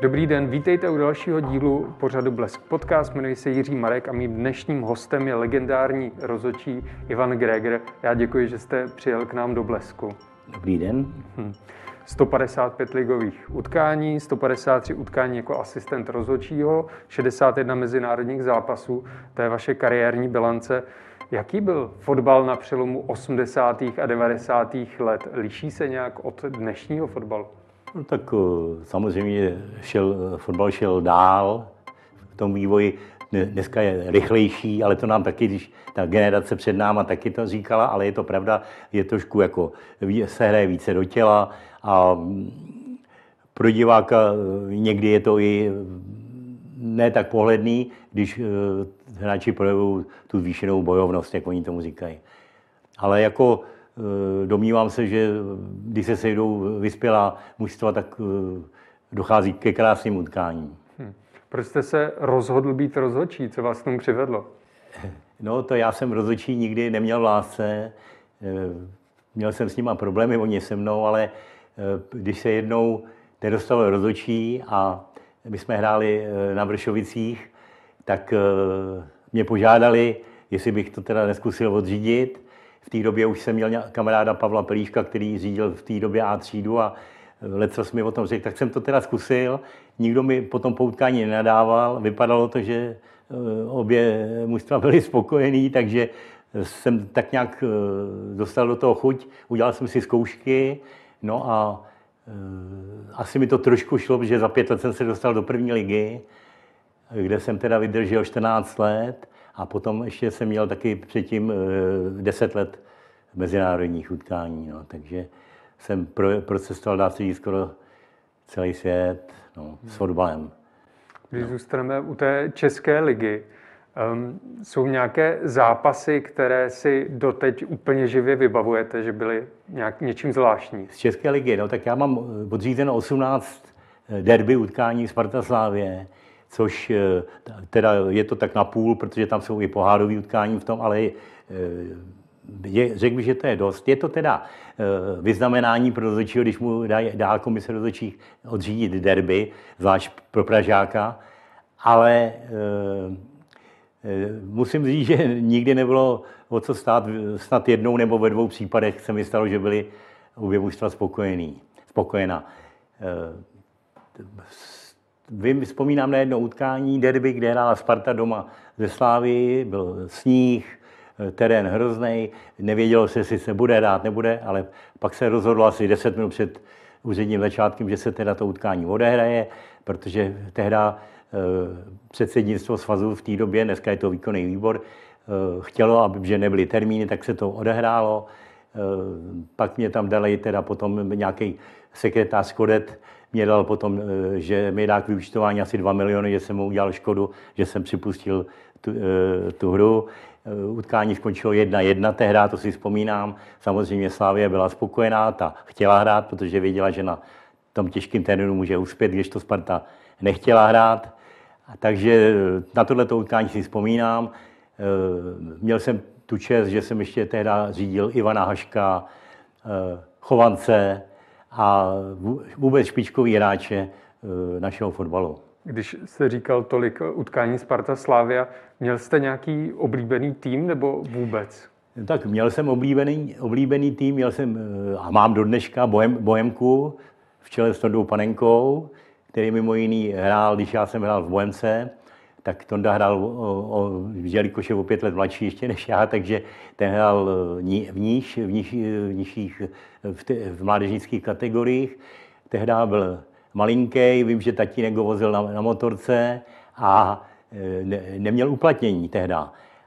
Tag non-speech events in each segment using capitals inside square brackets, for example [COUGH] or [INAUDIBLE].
Dobrý den, vítejte u dalšího dílu pořadu Blesk Podcast. Jmenuji se Jiří Marek a mým dnešním hostem je legendární rozočí Ivan Greger. Já děkuji, že jste přijel k nám do Blesku. Dobrý den. 155 ligových utkání, 153 utkání jako asistent rozhodčího, 61 mezinárodních zápasů. To je vaše kariérní bilance. Jaký byl fotbal na přelomu 80. a 90. let? Liší se nějak od dnešního fotbalu? No, tak eh, samozřejmě šel, fotbal šel dál v tom vývoji. Dneska je rychlejší, ale to nám taky, když ta generace před náma taky to říkala, ale je to pravda, je trošku jako se hraje více do těla a mm, pro diváka eh, někdy je to i ne tak pohledný, když eh, hráči projevují tu zvýšenou bojovnost, jak oni tomu říkají. Ale jako Eh, domnívám se, že když se sejdou vyspělá mužstva, tak eh, dochází ke krásným utkáním. Hmm. Proč jste se rozhodl být rozhodčí? Co vás k tomu přivedlo? No, to já jsem rozhodčí nikdy neměl v lásce. Eh, měl jsem s nima problémy, oni se mnou, ale když se jednou nedostal rozhodčí a my jsme hráli na Vršovicích, tak mě požádali, jestli bych to teda neskusil odřídit. V té době už jsem měl kamaráda Pavla Pelíška, který řídil v té době A třídu a leco mi o tom řekl, tak jsem to teda zkusil. Nikdo mi po tom poutkání nenadával. Vypadalo to, že eh, obě mužstva byly spokojení, takže jsem tak nějak eh, dostal do toho chuť. Udělal jsem si zkoušky, no a eh, asi mi to trošku šlo, protože za pět let jsem se dostal do první ligy, kde jsem teda vydržel 14 let. A potom ještě jsem měl taky předtím 10 eh, let mezinárodních utkání, no, takže jsem pro, procestoval, dá se skoro celý svět no, s fotbalem. Když no. zůstaneme u té České ligy, um, jsou nějaké zápasy, které si doteď úplně živě vybavujete, že byly nějak, něčím zvláštní? Z České ligy, no tak já mám podřízeno 18 eh, derby utkání Sparta Slávě což eh, teda je to tak na půl, protože tam jsou i pohádové utkání v tom, ale eh, je, řekl bych, že to je dost. Je to teda eh, vyznamenání pro rozhodčího, když mu dá, dá komise rozhodčích odřídit derby, zvlášť pro Pražáka, ale musím říct, že nikdy nebylo o co stát, snad jednou nebo ve dvou případech se mi stalo, že byli obě mužstva spokojený, spokojená Vím, vzpomínám na jedno utkání derby, kde hrála Sparta doma ze Slávy, byl sníh, terén hrozný, nevědělo se, jestli se bude dát, nebude, ale pak se rozhodlo asi 10 minut před úředním začátkem, že se teda to utkání odehraje, protože tehda eh, předsednictvo svazu v té době, dneska je to výkonný výbor, eh, chtělo, aby, že nebyly termíny, tak se to odehrálo. Eh, pak mě tam dali teda potom nějaký sekretář Kodet, mě dal potom, eh, že mi dá k vyučtování asi 2 miliony, že jsem mu udělal škodu, že jsem připustil tu, eh, tu hru. Eh, utkání skončilo 1-1 tehdy, to si vzpomínám. Samozřejmě Slávě byla spokojená, ta chtěla hrát, protože věděla, že na tom těžkém terénu může uspět, když to Sparta nechtěla hrát. Takže na tohleto utkání si vzpomínám. Měl jsem tu čest, že jsem ještě tehdy řídil Ivana Haška, Chovance, a vůbec špičkový hráče eh, našeho fotbalu. Když jste říkal tolik utkání Sparta Slávia, měl jste nějaký oblíbený tým nebo vůbec? Tak měl jsem oblíbený, oblíbený tým, měl jsem eh, a mám do dneška Bohem, Bohemku v čele s Tondou Panenkou, který mimo jiný hrál, když já jsem hrál v Bohemce, tak Tonda hrál o, o, jelikož je o pět let mladší ještě než já, takže ten hrál v, níž, v, níž, v, nižších, v, te, v mládežnických kategoriích. Tehdy byl malinký, vím, že tatínek ho vozil na, na motorce a eh, ne, neměl uplatnění tehdy.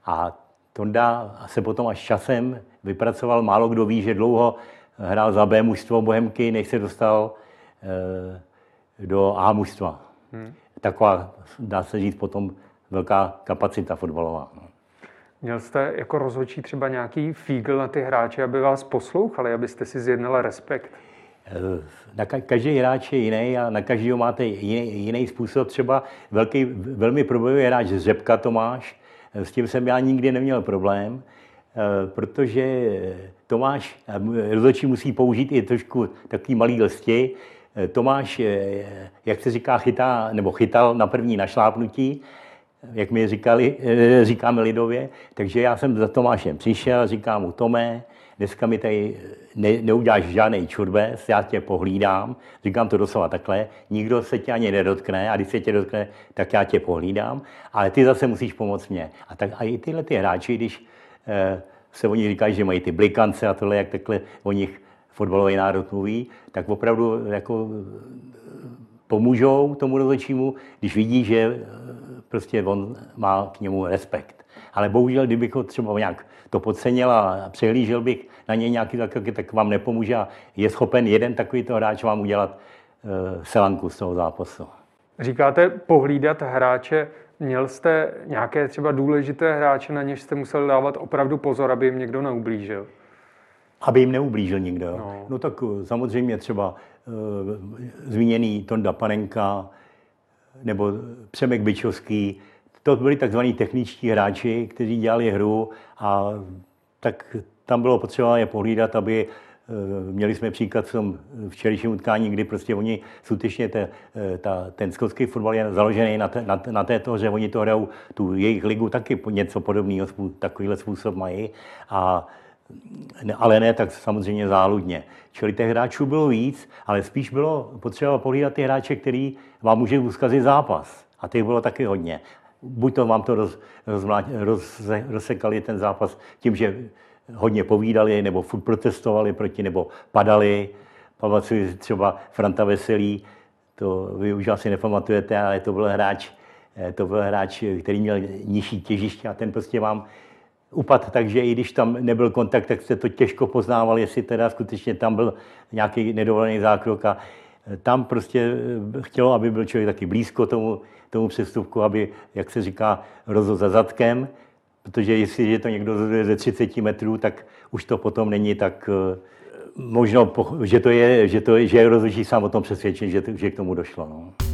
A Tonda se potom až časem vypracoval, málo kdo ví, že dlouho hrál za B mužstvo Bohemky, než se dostal e, do A mužstva. Hmm taková, dá se říct, potom velká kapacita fotbalová. No. Měl jste jako rozhodčí třeba nějaký fígl na ty hráče, aby vás poslouchali, abyste si zjednala respekt? Eh, na každý hráč je jiný a na každého máte jiný, jiný způsob. Třeba velký, velmi probojový hráč z Řepka Tomáš, eh, s tím jsem já nikdy neměl problém, eh, protože Tomáš rozhodčí musí použít i trošku takový malý lsti, Tomáš, eh, jak se říká, chytá, nebo chytal na první našlápnutí, jak mi říkali, eh, říkáme lidově. Takže já jsem za Tomášem přišel, říkám mu, Tomé, dneska mi tady ne, neuděláš žádný čurbes, já tě pohlídám, říkám to doslova takhle, nikdo se tě ani nedotkne a když se tě dotkne, tak já tě pohlídám, ale ty zase musíš pomoct mě. A, tak, a i tyhle ty hráči, když eh, se oni říkají, že mají ty blikance a tohle, jak takhle o nich fotbalový národ mluví, tak opravdu jako pomůžou tomu rozhodčímu, když vidí, že eh, prostě on má k němu respekt. Ale bohužel, kdybych ho třeba nějak to podcenil a přehlížel bych na něj nějaký takový, tak vám nepomůže a je schopen jeden takovýto hráč vám udělat uh, selanku z toho zápasu. Říkáte pohlídat hráče. Měl jste nějaké třeba důležité hráče, na něž jste musel dávat opravdu pozor, aby jim někdo neublížil? Aby jim neublížil nikdo. No, no tak eh, samozřejmě třeba uh, zmíněný Tonda Panenka nebo Přemek Byčovský, to byli takzvaní techničtí hráči, kteří dělali hru a tak tam bylo potřeba je pohlídat, aby eh, Měli jsme příklad v tom včerejším utkání, kdy prostě oni skutečně te, eh, ta, ten skotský fotbal je založený na, te, na, na této, že oni to hrajou, tu jejich ligu taky něco podobného, takovýhle způsob mají. A, ale ne tak samozřejmě záludně. Čili těch hráčů bylo víc, ale spíš bylo potřeba pohlídat ty hráče, který vám může uskazit zápas. A těch bylo taky hodně buď to vám to roz, rozmlá, roz, rozsekali ten zápas tím, že hodně povídali, nebo furt protestovali proti, nebo padali. Pamatuju třeba Franta Veselý, to vy už asi nepamatujete, ale to byl hráč, eh, to byl hráč, který měl nižší těžiště a ten prostě vám upad, takže i když tam nebyl kontakt, tak se to těžko poznával, jestli teda skutečně tam byl nějaký nedovolený zákrok a tam prostě eh, chtělo, aby byl člověk taky blízko tomu, tomu přestupku, aby, jak se říká, rozhodl za zadkem, protože jestli je to někdo ze 30 metrů, tak už to potom není tak eh, možno, že to je, že to je, že je rozhodčí sám o tom přesvědčen, že, že k tomu došlo. No.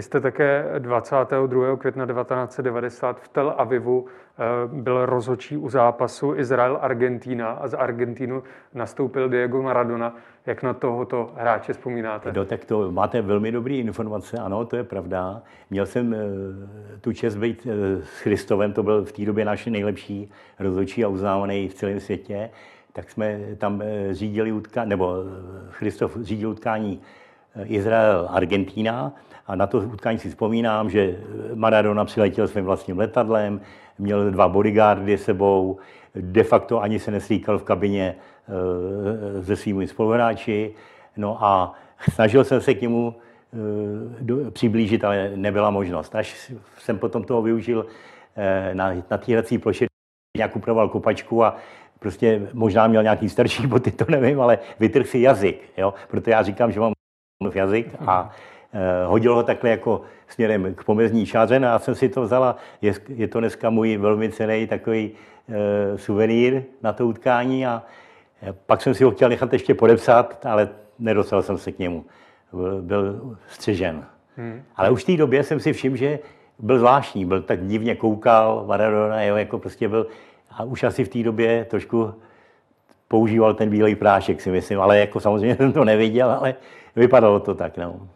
Vy jste také 22. května 1990 v Tel Avivu eh, byl rozhodčí u zápasu Izrael-Argentína a z Argentínu nastoupil Diego Maradona. Jak na tohoto hráče vzpomínáte? No, tak to máte velmi dobré informace, ano, to je pravda. Měl jsem eh, tu čest být eh, s Christovem, to byl v té době náš nejlepší rozhodčí a uznávaný v celém světě. Tak jsme tam řídili utkání, nebo Christov řídil utkání Izrael-Argentína a na to utkání si vzpomínám, že Maradona přiletěl svým vlastním letadlem, měl dva bodyguardy sebou, de facto ani se neslíkal v kabině e, se svými spoluhráči. No a snažil jsem se k němu e, přiblížit, ale nebyla možnost. Až jsem potom toho využil e, na, na té ploše, nějak upravoval kopačku a prostě možná měl nějaký starší boty, to nevím, ale vytrhl si jazyk, jo? proto já říkám, že mám v jazyk a Eh, hodil ho takhle jako směrem k pomezní šáře no a já jsem si to vzala. Je, je to dneska můj velmi cený takový e, suvenýr na to utkání a eh, pak jsem si ho chtěl nechat ještě podepsat, ale nedostal jsem se k němu. Byl, byl střežen. Hmm. Ale už v té době jsem si všiml, že byl zvláštní, byl tak divně koukal, Maradona, jo, jako prostě byl, a už asi v té době trošku používal ten bílej prášek, si myslím, ale jako samozřejmě [LAUGHS] jsem to nevěděl, ale vypadalo to tak, no.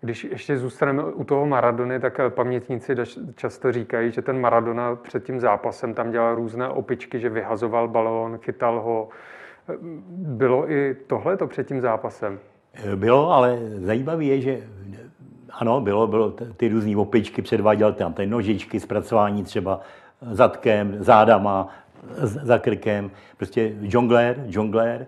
Když ještě zůstaneme u toho Maradony, tak pamětníci často říkají, že ten Maradona před tím zápasem tam dělal různé opičky, že vyhazoval balón, chytal ho. Bylo i tohle to před tím zápasem? Bylo, ale zajímavé je, že ano, bylo, bylo ty různé opičky, předváděl tam ty nožičky, zpracování třeba zadkem, zádama, za krkem, prostě jongler, jongler,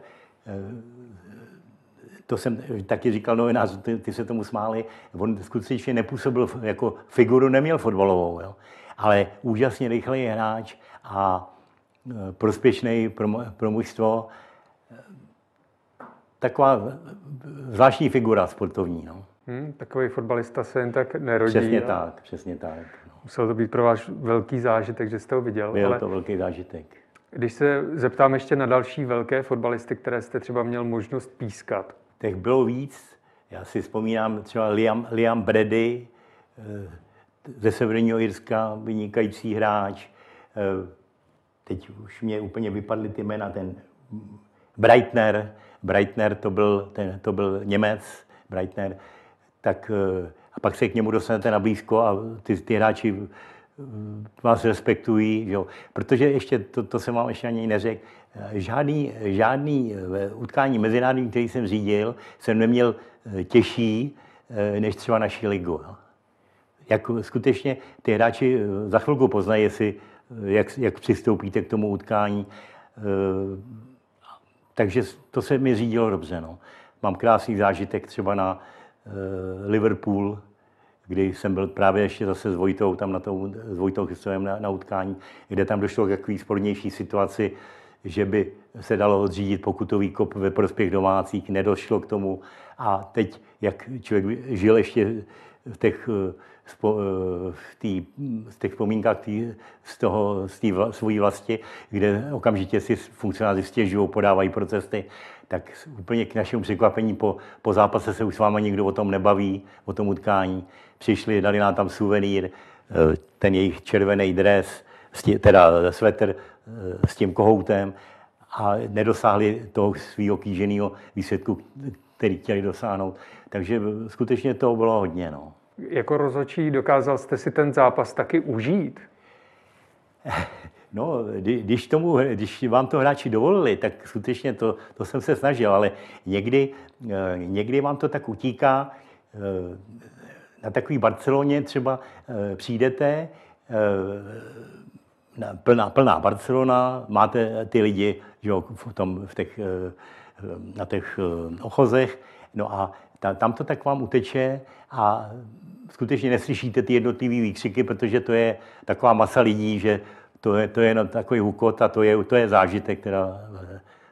to jsem taky říkal novinář, ty, ty se tomu smáli, on skutečně nepůsobil jako figuru, neměl fotbalovou, jo. ale úžasně rychlý hráč a e, prospěšný pro, pro mužstvo. Taková zvláštní figura sportovní. No. Hmm, takový fotbalista se jen tak nerodí. Přesně a... tak, přesně tak. No. Musel to být pro vás velký zážitek, že jste ho viděl. Byl ale... to velký zážitek. Když se zeptám ještě na další velké fotbalisty, které jste třeba měl možnost pískat, těch bylo víc. Já si vzpomínám třeba Liam, Liam Brady, eh, ze Severního Jirska, vynikající hráč. Teď už mě úplně vypadly ty jména, ten Breitner, Breitner to byl, ten, to byl Němec, Breitner, tak a pak se k němu dostanete na blízko a ty, ty hráči vás respektují, jo. protože ještě, to, to jsem vám ještě ani neřekl, žádný, žádný eh, utkání mezinárodní, který jsem řídil, jsem neměl eh, těžší eh, než třeba naší ligu. Jak skutečně ty hráči za chvilku poznají, jestli, jak, jak přistoupíte k tomu utkání. Takže to se mi řídilo dobře. No. Mám krásný zážitek třeba na Liverpool, kdy jsem byl právě ještě zase s Vojtou, tam na tou, s Vojtou Christovem na, na utkání, kde tam došlo k takové spornější situaci, že by se dalo odřídit pokutový kop ve prospěch domácích, nedošlo k tomu. A teď, jak člověk žil ještě v těch, v tý, v těch pomínkách tý, z, toho, z té svojí vlasti, kde okamžitě si funkcionáři stěžují, podávají protesty, tak úplně k našemu překvapení po, po zápase se už s váma nikdo o tom nebaví, o tom utkání. Přišli, dali nám tam suvenýr, eh, ten jejich červený dres, teda svetr eh, s tím kohoutem a nedosáhli toho svého kýženého výsledku, který chtěli dosáhnout. Takže skutečně to bylo hodně. No. Jako rozhodčí dokázal jste si ten zápas taky užít? [LAUGHS] No, když, tomu, když vám to hráči dovolili, tak skutečně to, to jsem se snažil, ale někdy, eh, někdy vám to tak utíká. Eh, na takový Barceloně třeba eh, přijdete, plná, plná Barcelona, máte ty lidi že jo, v, tom, v těch, na těch ochozech, no a tam to tak vám uteče a skutečně neslyšíte ty jednotlivé výkřiky, protože to je taková masa lidí, že to je, to je jenom takový hukot a to je, to je zážitek, která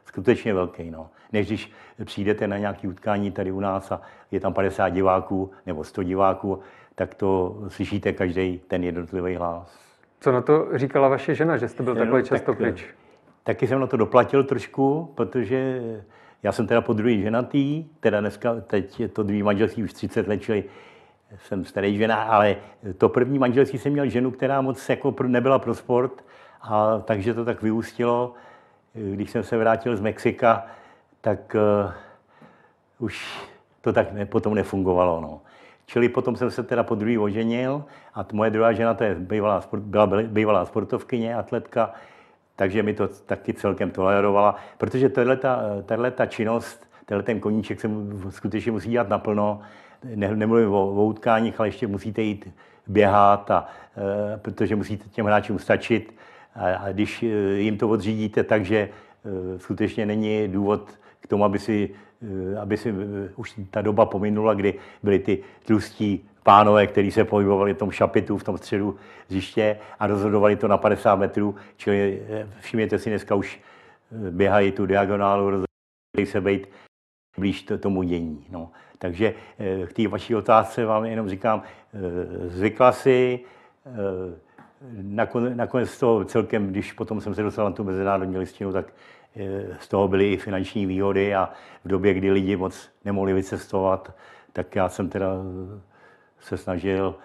skutečně velký. No. Než když přijdete na nějaké utkání tady u nás a je tam 50 diváků nebo 100 diváků, tak to slyšíte každý ten jednotlivý hlas. Co na to říkala vaše žena, že jste byl takový no, často tak, pryč? Taky jsem na to doplatil trošku, protože já jsem teda po druhý ženatý, teda dneska, teď je to druhý manželství už 30 let, čili jsem starý žena, ale to první manželství jsem měl ženu, která moc jako nebyla pro sport, a takže to tak vyústilo. Když jsem se vrátil z Mexika, tak uh, už to tak ne, potom nefungovalo. No. Čili potom jsem se teda po druhý oženil a moje druhá žena to je bývalá, sport, byla bývalá sportovkyně, atletka, takže mi to taky celkem tolerovala, protože tahle ta činnost, tenhle ten koníček se skutečně musí dělat naplno, ne, nemluvím o, o utkáních, ale ještě musíte jít běhat, a, e, protože musíte těm hráčům stačit. A, a když e, jim to odřídíte tak, že e, skutečně není důvod k tomu, aby si, e, aby si už ta doba pominula, kdy byli ty tlustí pánové, kteří se pohybovali v tom šapitu, v tom středu zjiště a rozhodovali to na 50 metrů. Čili e, všimněte si, dneska už běhají tu diagonálu, rozhodují se být blíž tomu dění. No. Takže eh, k té vaší otázce vám jenom říkám, eh, zvykla si, eh, nakonec z toho celkem, když potom jsem se dostal na tu mezinárodní listinu, tak z toho byly i finanční výhody a v době, kdy lidi moc nemohli vycestovat, tak já jsem teda se snažil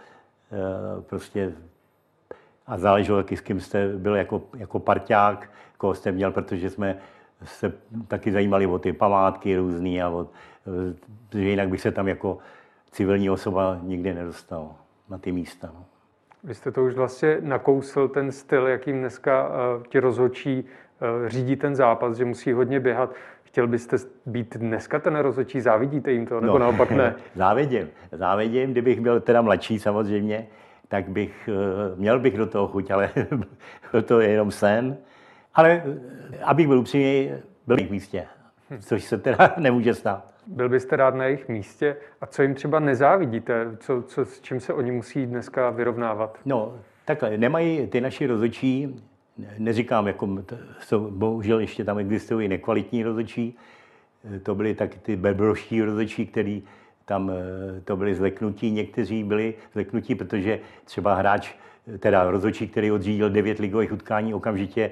prostě a záleželo taky, s kým jste byl jako, jako parťák, koho jste měl, protože jsme se taky zajímali o ty památky různý a o, že jinak bych se tam jako civilní osoba nikdy nedostal na ty místa. No. Vy jste to už vlastně nakousl, ten styl, jakým dneska uh, ti rozhodčí řídí ten zápas, že musí hodně běhat. Chtěl byste být dneska ten rozhodčí, závidíte jim to, nebo no, naopak ne? [LAUGHS] závidím, závidím, kdybych byl teda mladší samozřejmě, tak bych, uh, měl bych do toho chuť, ale [LAUGHS] to je jenom sen. Ale abych byl upřímný, byl bych v místě, což se teda [LAUGHS] nemůže stát. Byl byste rád na jejich místě? A co jim třeba nezávidíte? Co, co, s čím se oni musí dneska vyrovnávat? No, takhle, nemají ty naši rozhodčí, neříkám, jako, to, bohužel ještě tam existují nekvalitní rozhodčí, to byly taky ty bebroští rozhodčí, který tam to byli zleknutí, někteří byli zleknutí, protože třeba hráč, teda rozhodčí, který odřídil devět ligových utkání okamžitě,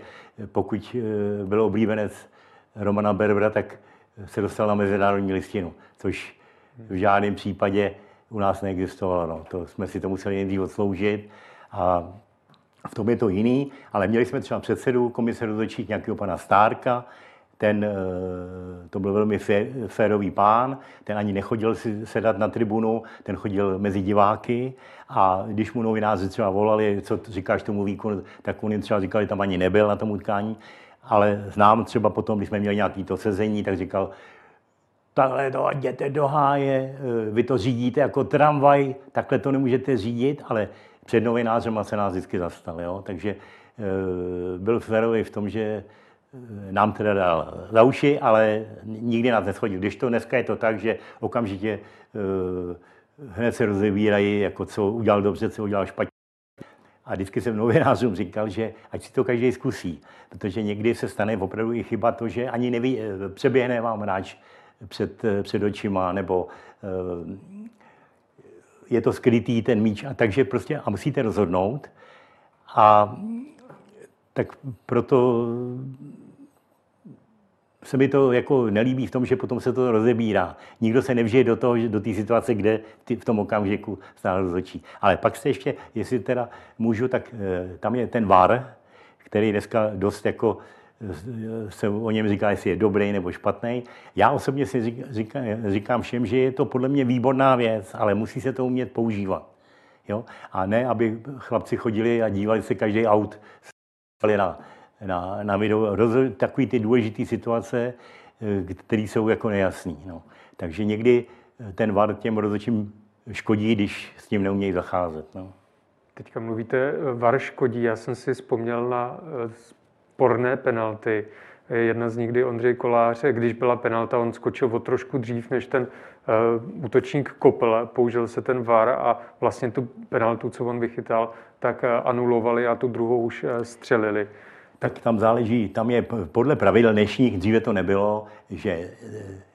pokud byl oblíbenec Romana Berbra, tak se dostal na mezinárodní listinu, což v žádném případě u nás neexistovalo. No. To jsme si to museli nejdřív odsloužit a v tom je to jiný, ale měli jsme třeba předsedu komise rozhodčích nějakého pana Stárka, ten, eh, to byl velmi férový pán, ten ani nechodil si sedat na tribunu, ten chodil mezi diváky a když mu novináři třeba volali, co říkáš tomu výkonu, tak on jim třeba říkal, že tam ani nebyl na tom utkání, ale znám třeba potom, když jsme měli nějaký to sezení, tak říkal, takhle to jděte do háje, eh, vy to řídíte jako tramvaj, takhle to nemůžete řídit, ale před novinářem se nás vždycky zastal. Jo? Takže eh, byl férový v tom, že eh, nám teda dal za uši, ale nikdy nás neschodil. Když to dneska je to tak, že okamžitě hned se rozebírají, jako co udělal dobře, co udělal špatně. A vždycky jsem novinářům říkal, že ať si to každý zkusí, protože někdy se stane opravdu i chyba to, že ani neví, přeběhne vám hráč před, před očima, nebo eh, je to skrytý ten míč, a takže prostě a musíte rozhodnout. A tak proto se mi to jako nelíbí v tom, že potom se to rozebírá. Nikdo se nevžije do toho, do té situace, kde v tom okamžiku stále rozhodčí. Ale pak se ještě, jestli teda můžu, tak eh, tam je ten VAR, který dneska dost jako se o něm říká, jestli je dobrý nebo špatný. Já osobně si říkám, všem, že je to podle mě výborná věc, ale musí se to umět používat. Jo? A ne, aby chlapci chodili a dívali se každý aut na, na, na video. Takový ty důležité situace, které jsou jako nejasný. No. Takže někdy ten VAR těm rozhodčím škodí, když s tím neumějí zacházet. No. Teďka mluvíte, VAR škodí. Já jsem si vzpomněl na sporné penalty. Jedna z nich, kdy Ondřej Kolář, když byla penalta, on skočil o trošku dřív, než ten uh, útočník kopl, použil se ten VAR a vlastně tu penaltu, co on vychytal, tak anulovali a tu druhou už střelili. Tak tam záleží, tam je podle pravidel dnešních, dříve to nebylo, že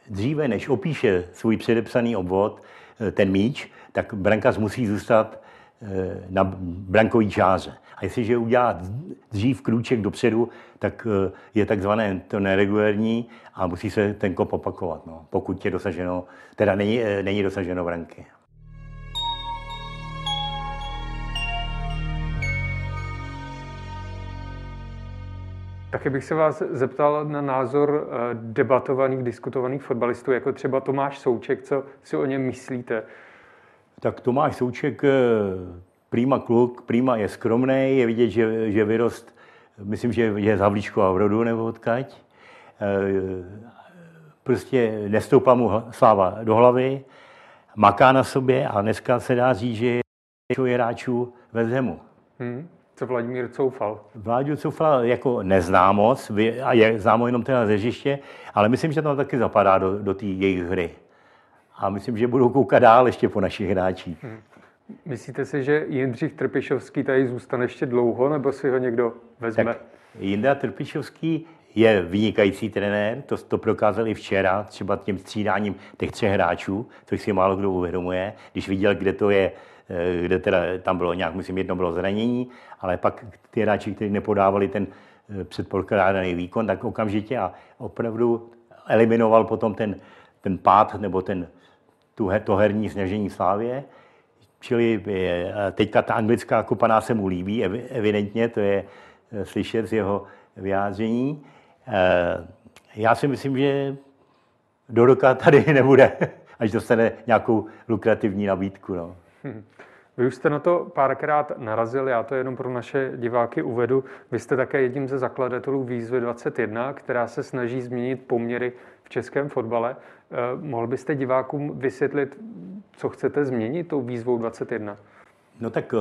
dříve než opíše svůj předepsaný obvod, ten míč, tak brankář musí zůstat na brankový čáře. A jestliže udělá dřív krůček dopředu, tak eh, je takzvané to neregulérní a musí se ten kop opakovat, no, pokud je dosaženo, teda není, eh, není dosaženo branky. Taky bych se vás zeptal na názor eh, debatovaných, diskutovaných fotbalistů, jako třeba Tomáš Souček, co si o něm myslíte? Tak Tomáš Souček Prýma kluk, Prýma je skromný, je vidět, že, že vyrost, myslím, že je z Havlíčkova v rodu nebo odkaď. E, prostě nestoupá mu sláva do hlavy, maká na sobě a dneska se dá říct, že je hráčů ve zemu. Hmm. Co Vladimír Coufal? Vladimír Coufal jako nezná moc, a je známo jenom teda ze hřiště, ale myslím, že tam taky zapadá do, do té jejich hry. A myslím, že budou koukat dál ještě po našich hráčích. Hmm. Myslíte si, že Jindřich Trpišovský tady zůstane ještě dlouho, nebo si ho někdo vezme? Tak Jindra Trpišovský je vynikající trenér, to, to prokázal i včera, třeba tím střídáním těch třech hráčů, což si málo kdo uvědomuje, když viděl, kde to je, eh, kde teda tam bylo nějak, myslím, jedno bylo zranění, ale pak ty hráči, kteří nepodávali ten eh, předpokládaný výkon, tak okamžitě a opravdu eliminoval potom ten, ten pád nebo ten, tu, to herní snažení Slávě Čili eh, teďka ta anglická kopaná se mu líbí, evidentně, to je eh, slyšet z jeho vyjádření. Eh, já si myslím, že do roka tady [LAUGHS] nebude, až dostane nějakou lukrativní nabídku. No. Hm. Vy už jste na to párkrát narazil, já to jenom pro naše diváky uvedu. Vy jste také jedním ze zakladatelů výzvy 21, která se snaží změnit poměry v českém fotbale. Mohl byste divákům vysvětlit, co chcete změnit tou výzvou 21? No tak eh,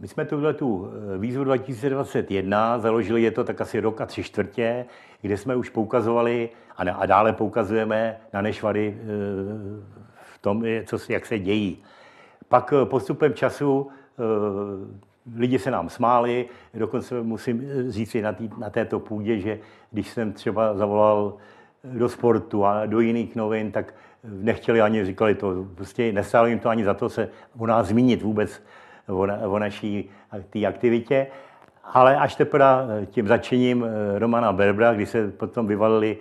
my jsme tuhle tu eh, výzvu 2021 založili, je to tak asi rok a tři čtvrtě, kde jsme už poukazovali a, a dále poukazujeme na nešvary eh, v tom, co, jak se dějí. Pak postupem času lidi se nám smáli, dokonce musím říct na, tý, na této půdě, že když jsem třeba zavolal do sportu a do jiných novin, tak nechtěli ani, říkali to, prostě nestálo jim to ani za to se o nás zmínit vůbec o, na, o naší té aktivitě. Ale až teprve tím začením eh, Romana Berbra, kdy se potom vyvalili,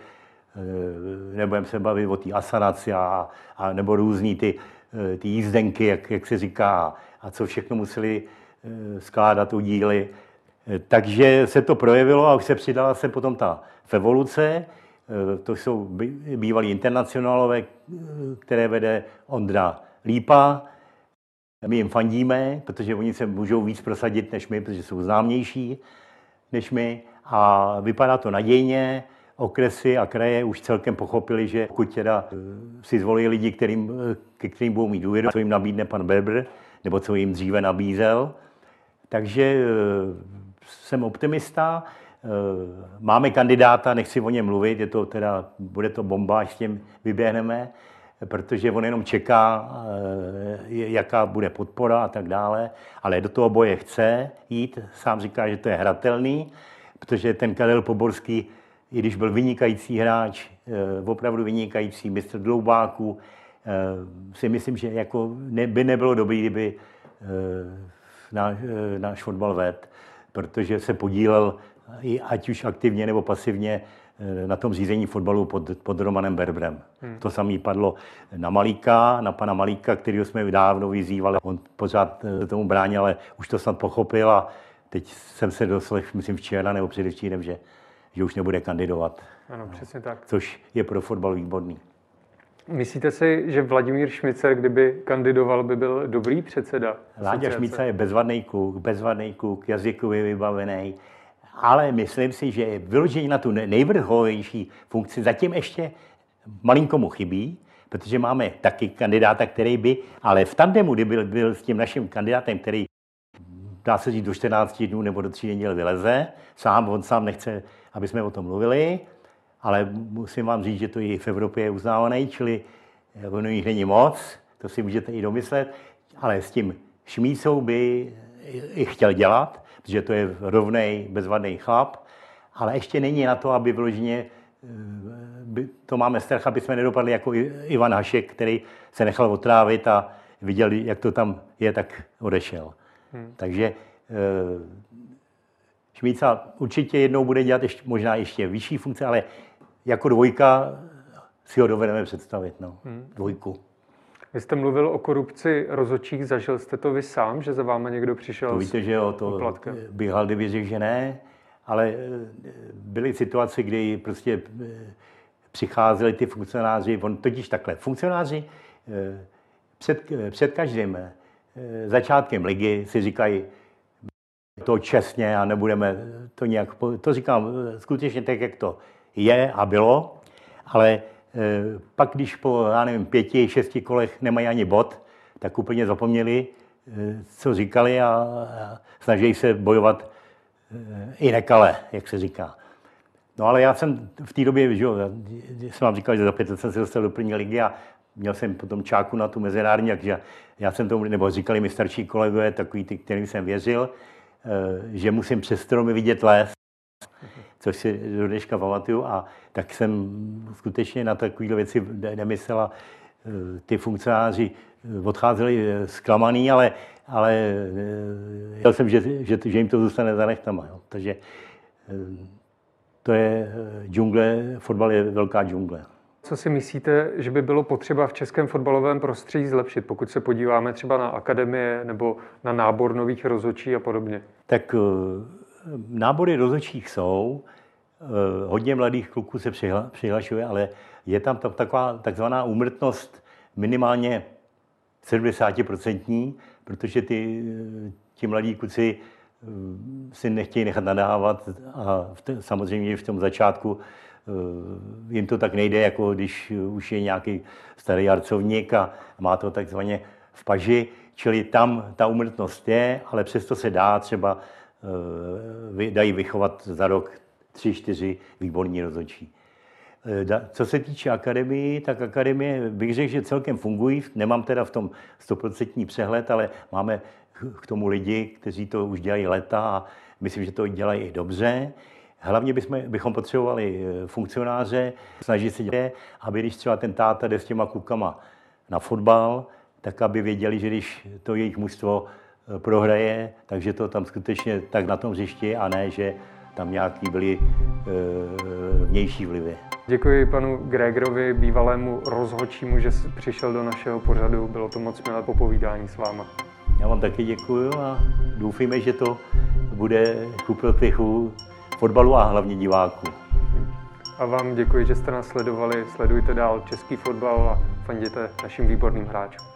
eh, nebudeme se bavit o té asanaci a, a nebo různý ty ty jízdenky, jak, jak se říká, a co všechno museli skládat díly. Takže se to projevilo a už se přidala se potom ta evoluce. To jsou bývalí internacionálové, které vede Ondra Lípa. My jim fandíme, protože oni se můžou víc prosadit než my, protože jsou známější než my. A vypadá to nadějně. Okresy a kraje už celkem pochopili, že pokud teda eh, si zvolí lidi, kterým, eh, ke kterým budou mít důvěru, co jim nabídne pan Berber, nebo co jim dříve nabízel. Takže eh, jsem optimista. Máme kandidáta, nechci o něm mluvit, je to teda, bude to bomba, až s tím vyběhneme protože on jenom čeká, jaká bude podpora a tak dále, ale do toho boje chce jít, sám říká, že to je hratelný, protože ten Karel Poborský, i když byl vynikající hráč, eh, opravdu vynikající mistr dloubáků, eh, si myslím, že jako by nebylo dobré, kdyby náš, náš fotbal ved, protože se podílel ať už aktivně nebo pasivně Eh, na tom řízení fotbalu pod, pod Romanem Berbrem. Hmm. To samé padlo na Malíka, na pana Malíka, kterého jsme dávno vyzývali. On pořád eh, tomu bránil, ale už to snad pochopil a teď jsem se doslech, myslím včera nebo předevčírem, že, že už nebude kandidovat. Ano, přesně tak. Což je pro fotbal výborný. Myslíte si, že Vladimír Šmicer, kdyby kandidoval, by byl dobrý předseda? Láďa Šmicer je bezvadný kluk, bezvadný kluk, jazykově vybavený ale myslím si, že vyložení na tu nejvrchovější funkci zatím ještě malinko mu chybí, protože máme taky kandidáta, který by, ale v tandemu, kdy byl, byl s tím naším kandidátem, který dá se říct do 14 dnů nebo do 3 neděl vyleze, sám, on sám nechce, aby jsme o tom mluvili, ale musím vám říct, že to i v Evropě je uznávané, čili ono jich není moc, to si můžete i domyslet, ale s tím Šmícou by i chtěl dělat, protože to je rovnej, bezvadný chlap, ale ještě není na to, aby vyloženě eh, to máme strach, aby jsme nedopadli jako Ivan Hašek, který se nechal otrávit a viděl, jak to tam je, tak odešel. Hmm. Takže eh, Šmíca určitě jednou bude dělat ještě, možná ještě vyšší funkce, ale jako dvojka si ho dovedeme představit. No. Hmm. Dvojku. Vy jste mluvil o korupci rozočích, zažil jste to vy sám, že za váma někdo přišel to víte, že jo, to bych hal, kdyby řekl, že ne, ale eh, byly situace, kdy prostě eh, přicházeli ty funkcionáři, on totiž takhle, funkcionáři eh, před, před každým začátkem ligy si říkají, to čestně a nebudeme to nějak, to říkám skutečně tak, jak to je a bylo, ale Eh, pak, když po, já nevím, pěti, šesti kolech nemají ani bod, tak úplně zapomněli, eh, co říkali a snaží se bojovat eh, i nekale, jak se říká. No ale já jsem v té době, že jo, jsem vám říkal, že za pět let jsem se dostal do první ligy a měl jsem potom čáku na tu mezinárodní, takže já jsem tomu, nebo říkali mi starší kolegové, takový ty, kterým jsem věřil, že musím přes stromy vidět les což si do dneška pamatuju. A tak jsem skutečně na takové věci nemyslela. Eh, ty funkcionáři eh, odcházeli eh, zklamaný, ale, ale věděl jsem, že, že, že jim to zůstane za nechtama. Jo. Takže to je džungle, fotbal je velká džungle. Co si myslíte, že by bylo potřeba v českém fotbalovém prostředí zlepšit, pokud se podíváme třeba na akademie nebo na nábor nových rozhodčí a podobně? Tak nábory rozhodčích jsou, eh, hodně mladých kluků se přihlašuje, ale je tam taková takzvaná úmrtnost minimálně 70%, protože ty, ti mladí kluci eh, si nechtějí nechat nadávat a v t- samozřejmě v tom začátku eh, jim to tak nejde, jako když už je nějaký starý arcovník a má to takzvaně v paži, čili tam ta úmrtnost je, ale přesto se dá třeba Eh, dají vychovat za rok tři, čtyři výborní rozhodčí. Eh, co se týče akademii, tak akademie bych řekl, že celkem fungují. Nemám teda v tom stoprocentní přehled, ale máme k tomu lidi, kteří to už dělají leta a myslím, že to dělají i dobře. Hlavně bychom, bychom potřebovali eh, funkcionáře, snažit se dělat, aby když třeba ten táta jde s těma klukama na fotbal, tak aby věděli, že když to jejich mužstvo prohraje, takže to tam skutečně tak na tom hřišti a ne, že tam nějaký byly e, vnější vlivy. Děkuji panu Gregorovi, bývalému rozhodčímu, že přišel do našeho pořadu. Bylo to moc milé popovídání s váma. Já vám taky děkuji a doufíme, že to bude ku prospěchu fotbalu a hlavně diváků. A vám děkuji, že jste nás sledovali. Sledujte dál český fotbal a fanděte našim výborným hráčům.